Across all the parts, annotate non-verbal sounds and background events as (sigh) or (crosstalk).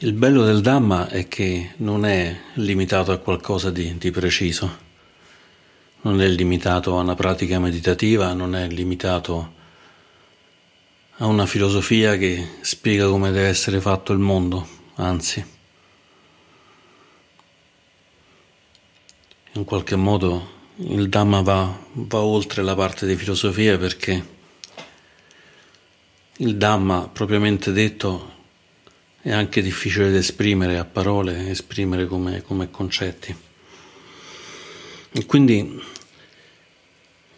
Il bello del Dhamma è che non è limitato a qualcosa di, di, preciso, non è limitato a una pratica meditativa, non è limitato a una filosofia che spiega come deve essere fatto il mondo, anzi, in qualche modo il Dhamma va, va oltre la parte di filosofia perché il Dhamma propriamente detto è anche difficile da esprimere a parole, esprimere come, come concetti. E quindi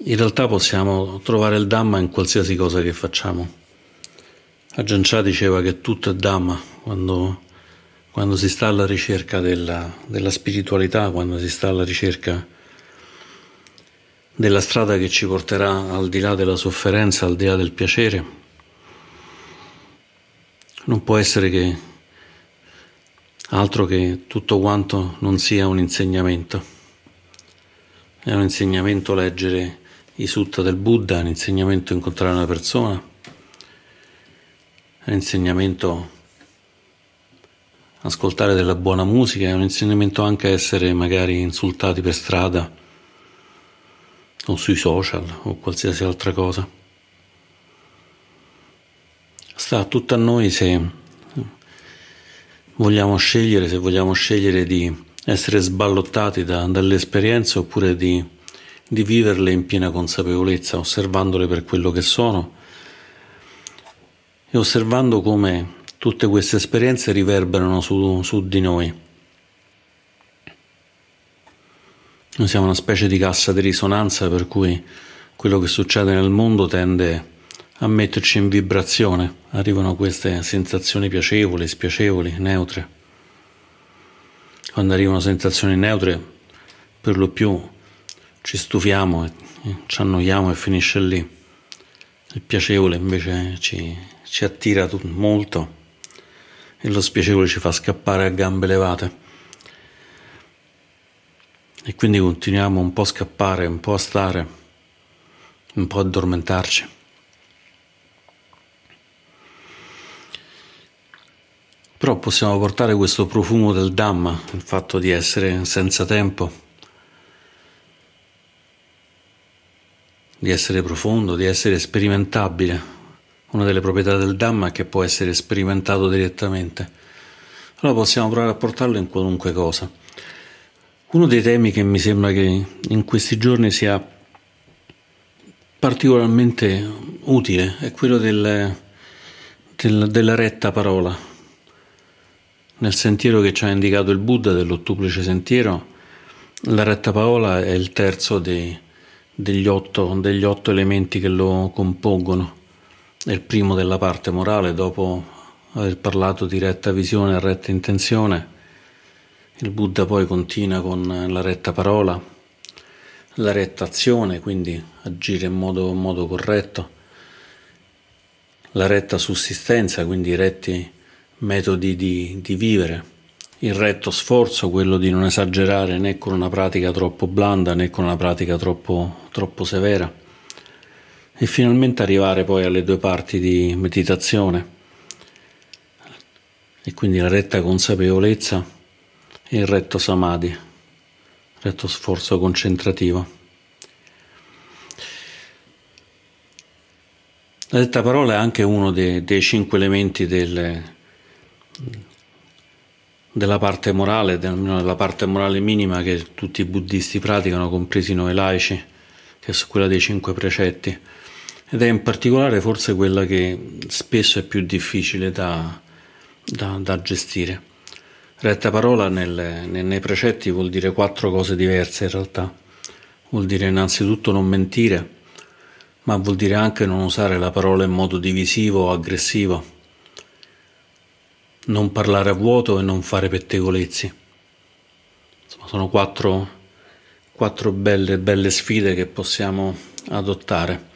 in realtà possiamo trovare il Dhamma in qualsiasi cosa che facciamo. Ajahn Chah diceva che tutto è Dhamma quando, quando si sta alla ricerca della, della spiritualità, quando si sta alla ricerca della strada che ci porterà al di là della sofferenza, al di là del piacere. Non può essere che altro che tutto quanto non sia un insegnamento. È un insegnamento leggere i sutta del Buddha, è un insegnamento incontrare una persona, è un insegnamento ascoltare della buona musica, è un insegnamento anche essere magari insultati per strada o sui social o qualsiasi altra cosa. Sta tutto a noi se vogliamo scegliere, se vogliamo scegliere di essere sballottati da, dalle esperienze oppure di, di viverle in piena consapevolezza, osservandole per quello che sono e osservando come tutte queste esperienze riverberano su, su di noi. Noi siamo una specie di cassa di risonanza per cui quello che succede nel mondo tende a metterci in vibrazione, arrivano queste sensazioni piacevoli, spiacevoli, neutre. Quando arrivano sensazioni neutre, per lo più ci stufiamo, ci annoiamo e finisce lì. Il piacevole invece ci, ci attira molto e lo spiacevole ci fa scappare a gambe levate. E quindi continuiamo un po' a scappare, un po' a stare, un po' a addormentarci. Però possiamo portare questo profumo del Dhamma, il fatto di essere senza tempo, di essere profondo, di essere sperimentabile. Una delle proprietà del Dhamma è che può essere sperimentato direttamente. Allora possiamo provare a portarlo in qualunque cosa. Uno dei temi che mi sembra che in questi giorni sia particolarmente utile è quello del, del, della retta parola. Nel sentiero che ci ha indicato il Buddha dell'ottuplice sentiero, la retta parola è il terzo dei, degli, otto, degli otto elementi che lo compongono. È il primo della parte morale, dopo aver parlato di retta visione e retta intenzione il Buddha poi continua con la retta parola, la retta azione, quindi agire in modo, in modo corretto, la retta sussistenza, quindi retti metodi di, di vivere, il retto sforzo, quello di non esagerare né con una pratica troppo blanda né con una pratica troppo, troppo severa, e finalmente arrivare poi alle due parti di meditazione, e quindi la retta consapevolezza il retto samadhi, retto sforzo concentrativo. La detta parola è anche uno dei, dei cinque elementi delle, della parte morale, della parte morale minima che tutti i buddisti praticano, compresi noi laici, che è quella dei cinque precetti, ed è in particolare forse quella che spesso è più difficile da, da, da gestire. Retta parola nel, nei precetti vuol dire quattro cose diverse in realtà. Vuol dire innanzitutto non mentire, ma vuol dire anche non usare la parola in modo divisivo o aggressivo, non parlare a vuoto e non fare pettegolezzi. Insomma, sono quattro, quattro belle, belle sfide che possiamo adottare.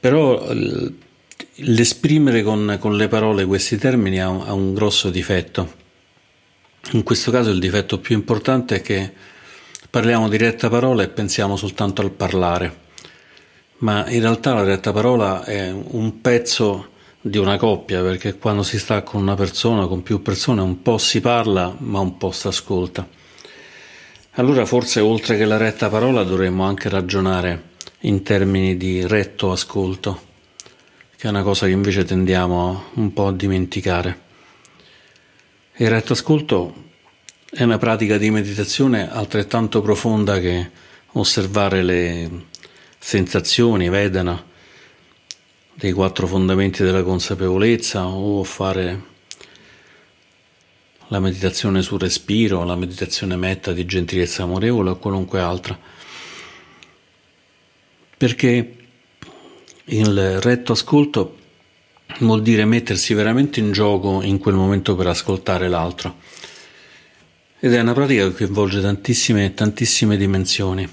Però L'esprimere con, con, le parole questi termini ha un, ha un grosso difetto. In questo caso il difetto più importante è che parliamo di retta parola e pensiamo soltanto al parlare, ma in realtà la retta parola è un pezzo di una coppia, perché quando si sta con una persona, con più persone, un po' si parla, ma un po' si ascolta. Allora forse oltre che la retta parola dovremmo anche ragionare in termini di retto ascolto, che è una cosa che invece tendiamo un po' a dimenticare. Il retto ascolto è una pratica di meditazione altrettanto profonda che osservare le sensazioni, vedana, dei quattro fondamenti della consapevolezza o fare la meditazione sul respiro, la meditazione metta di gentilezza amorevole o qualunque altra. Perché il retto ascolto vuol dire mettersi veramente in gioco in quel momento per ascoltare l'altro. Ed è una pratica che coinvolge tantissime, tantissime dimensioni.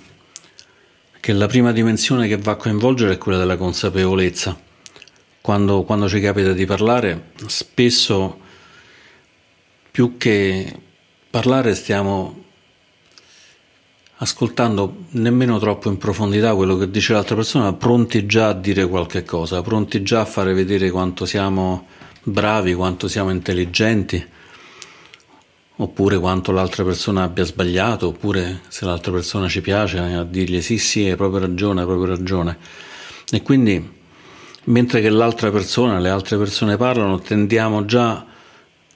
Che la prima dimensione che va a coinvolgere è quella della consapevolezza. Quando, quando ci capita di parlare, spesso più che parlare stiamo ascoltando nemmeno troppo in profondità quello che dice l'altra persona, pronti già a dire qualche cosa, pronti già a fare vedere quanto siamo bravi, quanto siamo intelligenti, oppure quanto l'altra persona abbia sbagliato, oppure se l'altra persona ci piace a dirgli sì sì hai proprio ragione, hai proprio ragione. E quindi mentre che l'altra persona, le altre persone parlano, tendiamo già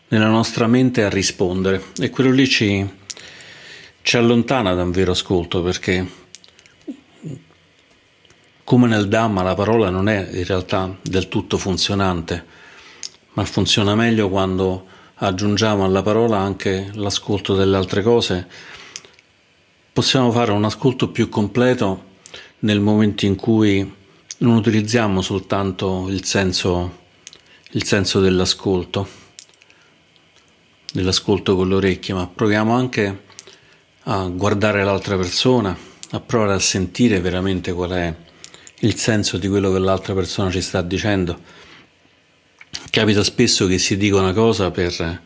nella nostra mente a rispondere e quello lì ci, ci allontana da un vero ascolto perché come nel Dhamma la parola non è in realtà del tutto funzionante, ma funziona meglio quando aggiungiamo alla parola anche l'ascolto delle altre cose. Possiamo fare un ascolto più completo nel momento in cui non utilizziamo soltanto il senso, il senso dell'ascolto dell'ascolto con le orecchie, ma proviamo anche a guardare l'altra persona, a provare a sentire veramente qual è il senso di quello che l'altra persona ci sta dicendo. Capita spesso che si dica una cosa per,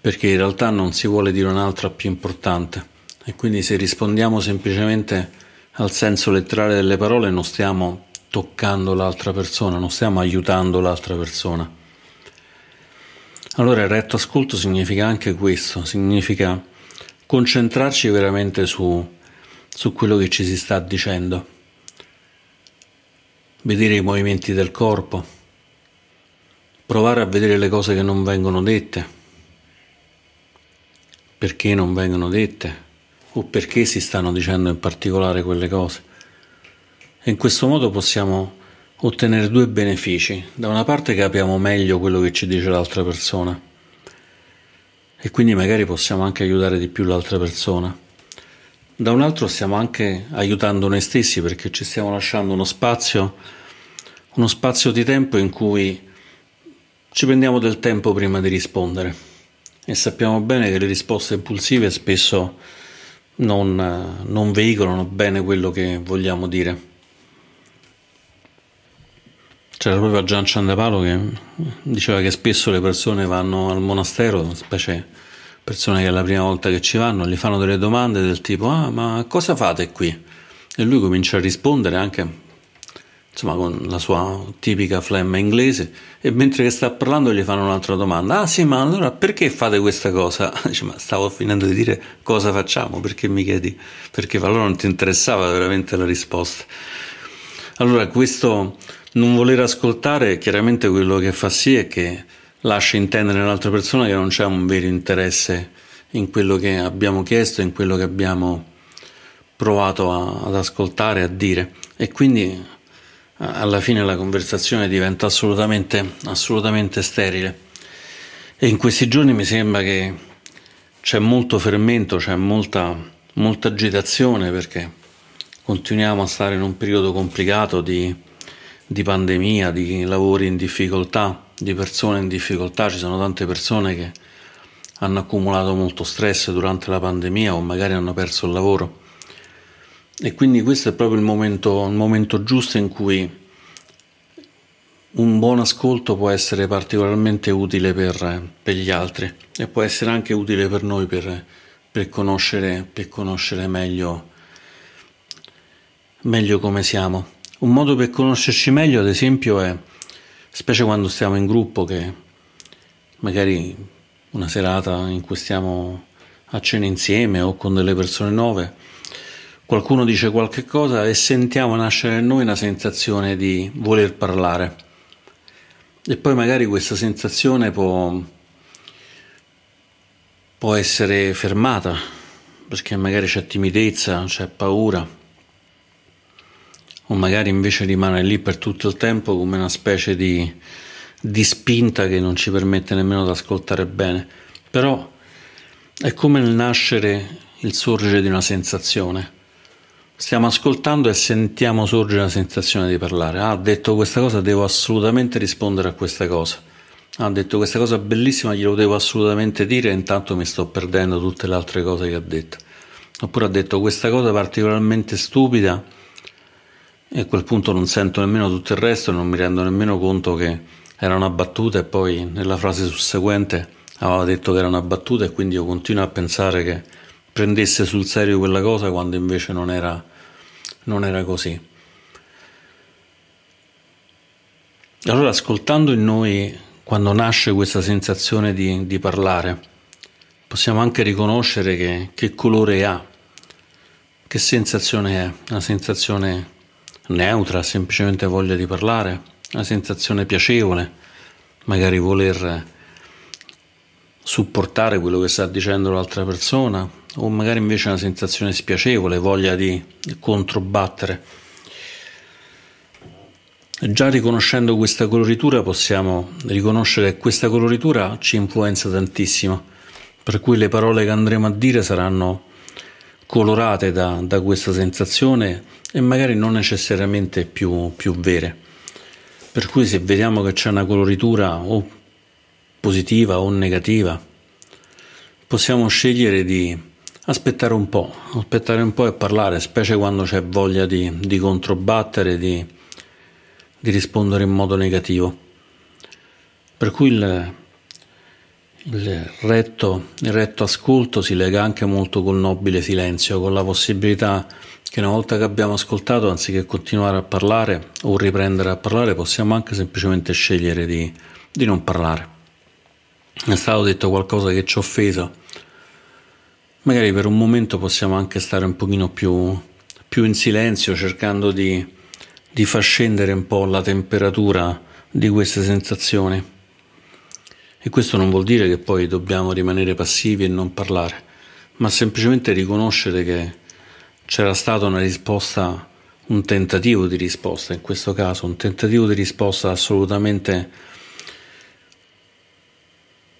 perché in realtà non si vuole dire un'altra più importante e quindi se rispondiamo semplicemente al senso letterale delle parole non stiamo toccando l'altra persona, non stiamo aiutando l'altra persona. Allora il retto ascolto significa anche questo, significa concentrarci veramente su, su quello che ci si sta dicendo, vedere i movimenti del corpo, provare a vedere le cose che non vengono dette, perché non vengono dette o perché si stanno dicendo in particolare quelle cose. In questo modo possiamo ottenere due benefici. Da una parte capiamo meglio quello che ci dice l'altra persona e quindi magari possiamo anche aiutare di più l'altra persona. Da un altro stiamo anche aiutando noi stessi perché ci stiamo lasciando uno spazio, uno spazio di tempo in cui ci prendiamo del tempo prima di rispondere e sappiamo bene che le risposte impulsive spesso non, non veicolano bene quello che vogliamo dire. C'era proprio Gian Ciandapalo che diceva che spesso le persone vanno al monastero, specie persone che è la prima volta che ci vanno, gli fanno delle domande del tipo ah ma cosa fate qui? E lui comincia a rispondere anche insomma con la sua tipica flemma inglese e mentre sta parlando gli fanno un'altra domanda ah sì ma allora perché fate questa cosa? (laughs) Dice ma stavo finendo di dire cosa facciamo perché mi chiedi perché allora non ti interessava veramente la risposta allora questo non voler ascoltare chiaramente quello che fa sì è che lascia intendere all'altra persona che non c'è un vero interesse in quello che abbiamo chiesto, in quello che abbiamo provato a, ad ascoltare, a dire e quindi alla fine la conversazione diventa assolutamente, assolutamente sterile. E in questi giorni mi sembra che c'è molto fermento, c'è molta, molta agitazione perché continuiamo a stare in un periodo complicato di di pandemia, di lavori in difficoltà, di persone in difficoltà, ci sono tante persone che hanno accumulato molto stress durante la pandemia o magari hanno perso il lavoro. E quindi questo è proprio il momento, il momento giusto in cui un buon ascolto può essere particolarmente utile per, per, gli altri e può essere anche utile per noi per, per, conoscere, per conoscere meglio, meglio come siamo. Un modo per conoscerci meglio, ad esempio, è specie quando stiamo in gruppo che magari una serata in cui stiamo a cena insieme o con delle persone nuove, qualcuno dice qualche cosa e sentiamo nascere in noi una sensazione di voler parlare. E poi magari questa sensazione può, può essere fermata, perché magari c'è timidezza, c'è paura, o magari invece rimane lì per tutto il tempo come una specie di, di spinta che non ci permette nemmeno di ascoltare bene. Però è come il nascere, il sorgere di una sensazione. Stiamo ascoltando e sentiamo sorgere la sensazione di parlare. Ah, ha detto questa cosa, devo assolutamente rispondere a questa cosa. Ha detto questa cosa bellissima, glielo devo assolutamente dire e intanto mi sto perdendo tutte le altre cose che ha detto. Oppure ha detto questa cosa particolarmente stupida e a quel punto non sento nemmeno tutto il resto e non mi rendo nemmeno conto che era una battuta e poi nella frase susseguente aveva detto che era una battuta e quindi io continuo a pensare che prendesse sul serio quella cosa quando invece non era, non era così. Allora ascoltando in noi quando nasce questa sensazione di, di parlare, possiamo anche riconoscere che, che colore ha, che sensazione è, una sensazione neutra, semplicemente voglia di parlare, una sensazione piacevole, magari voler supportare quello che sta dicendo l'altra persona o magari invece una sensazione spiacevole, voglia di controbattere. Già riconoscendo questa coloritura possiamo riconoscere che questa coloritura ci influenza tantissimo, per cui le parole che andremo a dire saranno colorate da, da questa sensazione e magari non necessariamente più, più vere. Per cui se vediamo che c'è una coloritura o positiva o negativa, possiamo scegliere di aspettare un po', aspettare un po' e parlare, specie quando c'è voglia di, di controbattere, di, di, rispondere in modo negativo. Per cui il, il, retto, il retto ascolto si lega anche molto col nobile silenzio, con la possibilità che una volta che abbiamo ascoltato, anziché continuare a parlare o riprendere a parlare, possiamo anche semplicemente scegliere di, di non parlare è stato detto qualcosa che ci ha offeso, magari per un momento possiamo anche stare un pochino più, più in silenzio cercando di, di far scendere un po' la temperatura di queste sensazioni. E questo non vuol dire che poi dobbiamo rimanere passivi e non parlare, ma semplicemente riconoscere che c'era stata una risposta, un tentativo di risposta, in questo caso un tentativo di risposta assolutamente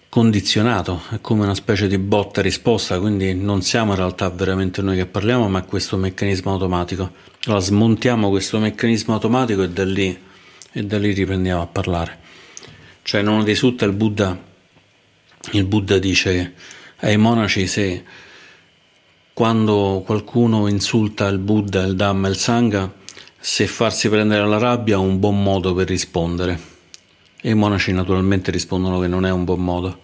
condizionato, è come una specie di botta risposta, quindi non siamo in realtà veramente noi che parliamo, ma è questo meccanismo automatico. Allora smontiamo questo meccanismo automatico e da lì, e da lì riprendiamo a parlare. Cioè in uno dei sutta il Buddha, il Buddha dice ai monaci se quando qualcuno insulta il Buddha, il Dhamma il Sangha, se farsi prendere alla rabbia è un buon modo per rispondere. E i monaci naturalmente rispondono che non è un buon modo.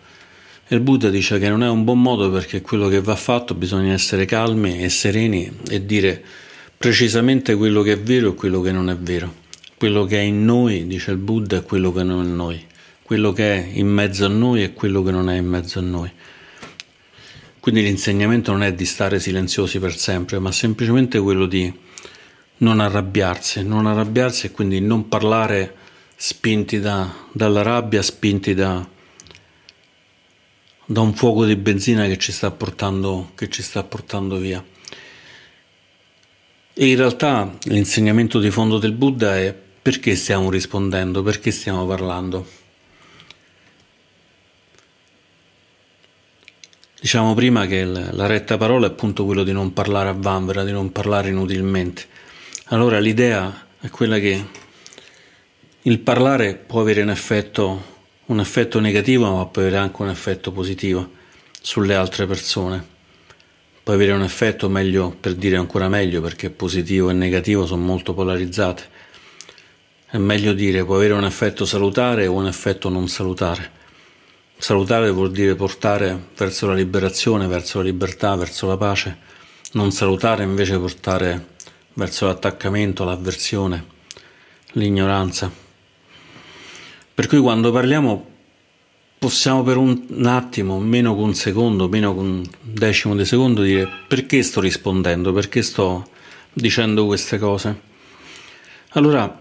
E il Buddha dice che non è un buon modo perché quello che va fatto bisogna essere calmi e sereni e dire precisamente quello che è vero e quello che non è vero. Quello che è in noi, dice il Buddha, è quello che non è in noi. Quello che è in mezzo a noi è quello che non è in mezzo a noi. Quindi l'insegnamento non è di stare silenziosi per sempre, ma semplicemente quello di non arrabbiarsi, non arrabbiarsi e quindi non parlare spinti da, dalla rabbia, spinti da, da, un fuoco di benzina che ci, sta portando, che ci sta portando via. E in realtà l'insegnamento di fondo del Buddha è perché stiamo rispondendo, perché stiamo parlando. Diciamo prima che la retta parola è appunto quello di non parlare a vanvera, di non parlare inutilmente. Allora l'idea è quella che il parlare può avere un effetto, un effetto negativo, ma può avere anche un effetto positivo sulle altre persone. Può avere un effetto meglio, per dire ancora meglio, perché positivo e negativo sono molto polarizzate. È meglio dire può avere un effetto salutare o un effetto non salutare. Salutare vuol dire portare verso la liberazione, verso la libertà, verso la pace. Non salutare invece portare verso l'attaccamento, l'avversione, l'ignoranza. Per cui quando parliamo possiamo per un attimo, meno che un secondo, meno che un decimo di secondo dire perché sto rispondendo, perché sto dicendo queste cose. Allora,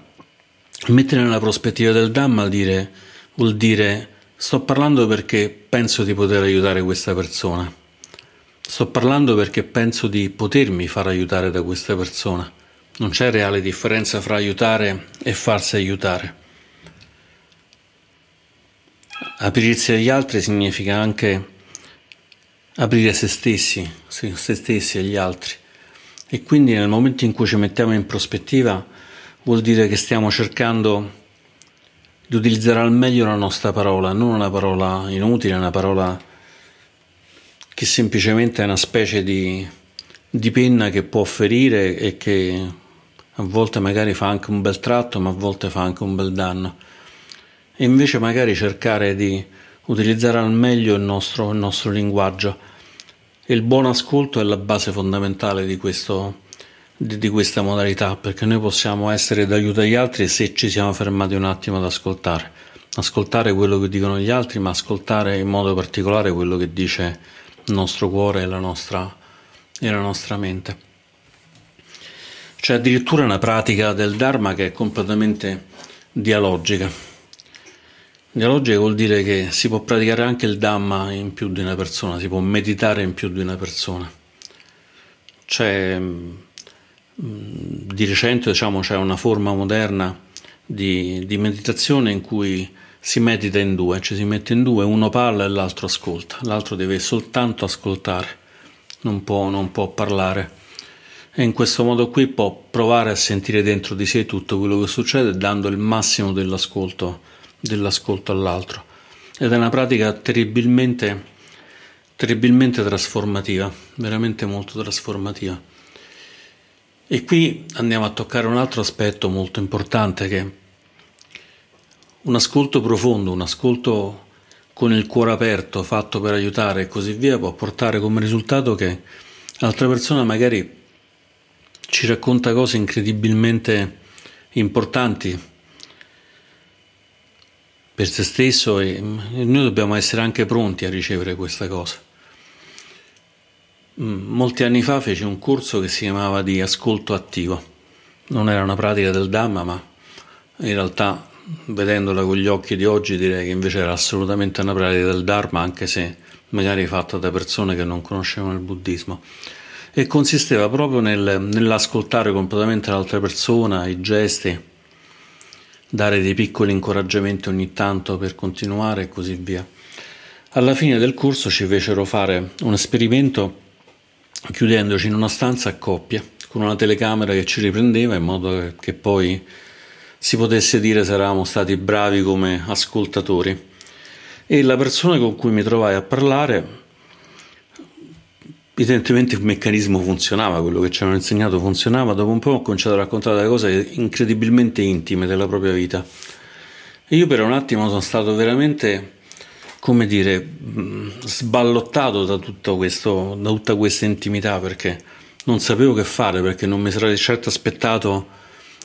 mettere nella prospettiva del Dhamma dire, vuol dire sto parlando perché penso di poter aiutare questa persona. Sto parlando perché penso di potermi far aiutare da questa persona. Non c'è reale differenza fra aiutare e farsi aiutare. Aprirsi agli altri significa anche aprire se stessi, se stessi agli altri. E quindi nel momento in cui ci mettiamo in prospettiva vuol dire che stiamo cercando di utilizzare al meglio la nostra parola, non una parola inutile, una parola che semplicemente è una specie di, di penna che può ferire e che a volte magari fa anche un bel tratto, ma a volte fa anche un bel danno e invece magari cercare di utilizzare al meglio il nostro, il nostro linguaggio. E il buon ascolto è la base fondamentale di, questo, di, di questa modalità, perché noi possiamo essere d'aiuto agli altri se ci siamo fermati un attimo ad ascoltare. Ascoltare quello che dicono gli altri, ma ascoltare in modo particolare quello che dice il nostro cuore e la nostra, e la nostra mente. C'è addirittura una pratica del Dharma che è completamente dialogica. Dialogica vuol dire che si può praticare anche il Dhamma in più di una persona, si può meditare in più di una persona. C'è, di recente diciamo, c'è una forma moderna di, di, meditazione in cui si medita in due, cioè si mette in due, uno parla e l'altro ascolta, l'altro deve soltanto ascoltare, non può, non può parlare. E in questo modo qui può provare a sentire dentro di sé tutto quello che succede dando il massimo dell'ascolto dell'ascolto all'altro ed è una pratica terribilmente, terribilmente trasformativa, veramente molto trasformativa. E qui andiamo a toccare un altro aspetto molto importante che un ascolto profondo, un ascolto con il cuore aperto, fatto per aiutare e così via, può portare come risultato che l'altra persona magari ci racconta cose incredibilmente importanti per se stesso e noi dobbiamo essere anche pronti a ricevere questa cosa. Mm, molti anni fa feci un corso che si chiamava di ascolto attivo. Non era una pratica del Dhamma, ma in realtà, vedendola con gli occhi di oggi, direi che invece era assolutamente una pratica del Dharma, anche se magari fatta da persone che non conoscevano il buddismo. E consisteva proprio nel, nell'ascoltare completamente l'altra persona, i gesti, dare dei piccoli incoraggiamenti ogni tanto per continuare e così via. Alla fine del corso ci fecero fare un esperimento chiudendoci in una stanza a coppia con una telecamera che ci riprendeva in modo che poi si potesse dire se eravamo stati bravi come ascoltatori. E la persona con cui mi trovai a parlare Evidentemente il meccanismo funzionava, quello che ci hanno insegnato funzionava, dopo un po' ho cominciato a raccontare delle cose incredibilmente intime della propria vita. E io per un attimo sono stato veramente, come dire, sballottato da, questo, da tutta questa intimità perché non sapevo che fare, perché non mi sarei certo aspettato,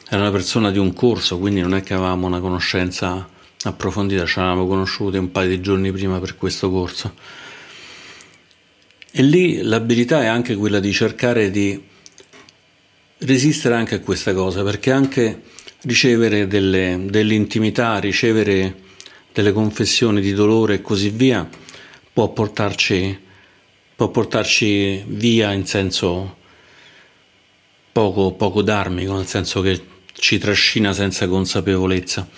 era una persona di un corso, quindi non è che avevamo una conoscenza approfondita, ci eravamo conosciuti un paio di giorni prima per questo corso. E lì l'abilità è anche quella di cercare di resistere anche a questa cosa, perché anche ricevere delle, dell'intimità, ricevere delle confessioni di dolore e così via, può portarci, può portarci via in senso poco, poco dharmico, nel senso che ci trascina senza consapevolezza.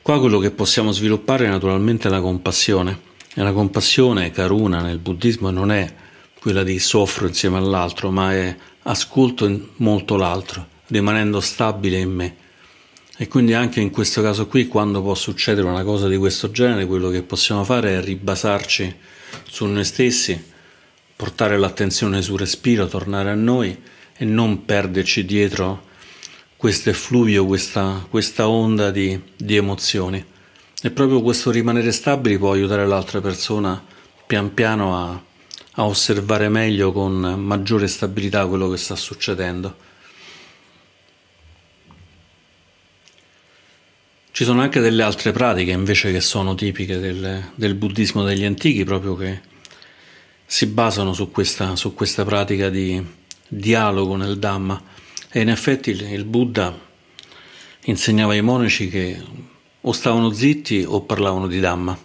Qua quello che possiamo sviluppare è naturalmente la compassione e la compassione, karuna, nel buddismo non è quella di soffro insieme all'altro, ma è ascolto molto l'altro, rimanendo stabile in me. E quindi anche in questo caso qui, quando può succedere una cosa di questo genere, quello che possiamo fare è ribasarci su noi stessi, portare l'attenzione sul respiro, tornare a noi e non perderci dietro questo effluvio, questa, questa onda di, di emozioni. E proprio questo rimanere stabili può aiutare l'altra persona pian piano a, a osservare meglio con maggiore stabilità quello che sta succedendo. Ci sono anche delle altre pratiche invece che sono tipiche del, del buddismo degli antichi, proprio che si basano su questa, su questa pratica di dialogo nel Dhamma. E in effetti il, Buddha insegnava ai monaci che o stavano zitti o parlavano di Dhamma.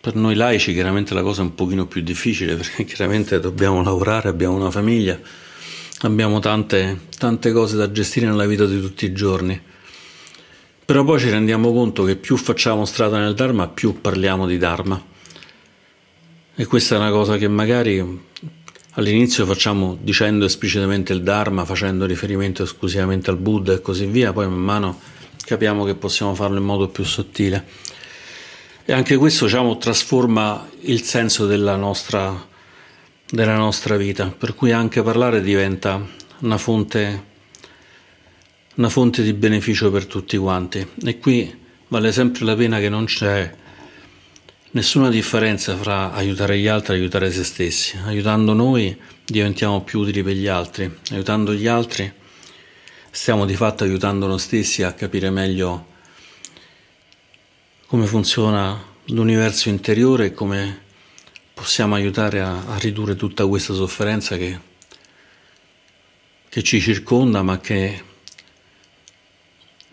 Per noi laici chiaramente la cosa è un pochino più difficile perché chiaramente dobbiamo lavorare, abbiamo una famiglia, abbiamo tante, tante cose da gestire nella vita di tutti i giorni. Però poi ci rendiamo conto che più facciamo strada nel Dharma, più parliamo di Dharma. E questa è una cosa che magari all'inizio facciamo dicendo esplicitamente il Dharma, facendo riferimento esclusivamente al Buddha e così via, poi man mano capiamo che possiamo farlo in modo più sottile. E anche questo diciamo, trasforma il senso della nostra, della nostra vita, per cui anche parlare diventa una fonte una fonte di beneficio per tutti quanti. E qui vale sempre la pena che non c'è nessuna differenza fra aiutare gli altri e aiutare se stessi. Aiutando noi diventiamo più utili per gli altri, aiutando gli altri stiamo di fatto aiutando noi stessi a capire meglio come funziona l'universo interiore e come possiamo aiutare a, a ridurre tutta questa sofferenza che, che ci circonda ma che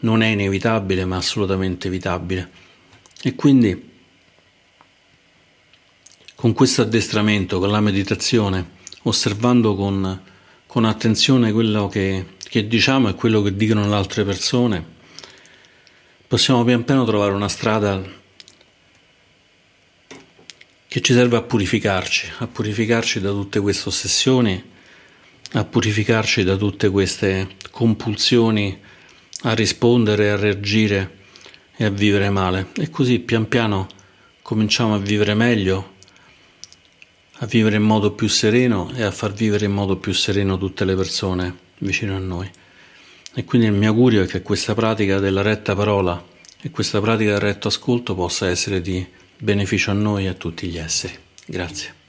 non è inevitabile ma assolutamente evitabile. E quindi con questo addestramento, con la meditazione, osservando con, con attenzione quello che, che diciamo e quello che dicono le altre persone, possiamo pian piano trovare una strada che ci serve a purificarci, a purificarci da tutte queste ossessioni, a purificarci da tutte queste compulsioni a rispondere, a reagire e a vivere male. E così pian piano cominciamo a vivere meglio, a vivere in modo più sereno e a far vivere in modo più sereno tutte le persone vicino a noi. E quindi il mio augurio è che questa pratica della retta parola e questa pratica del retto ascolto possa essere di beneficio a noi e a tutti gli esseri. Grazie.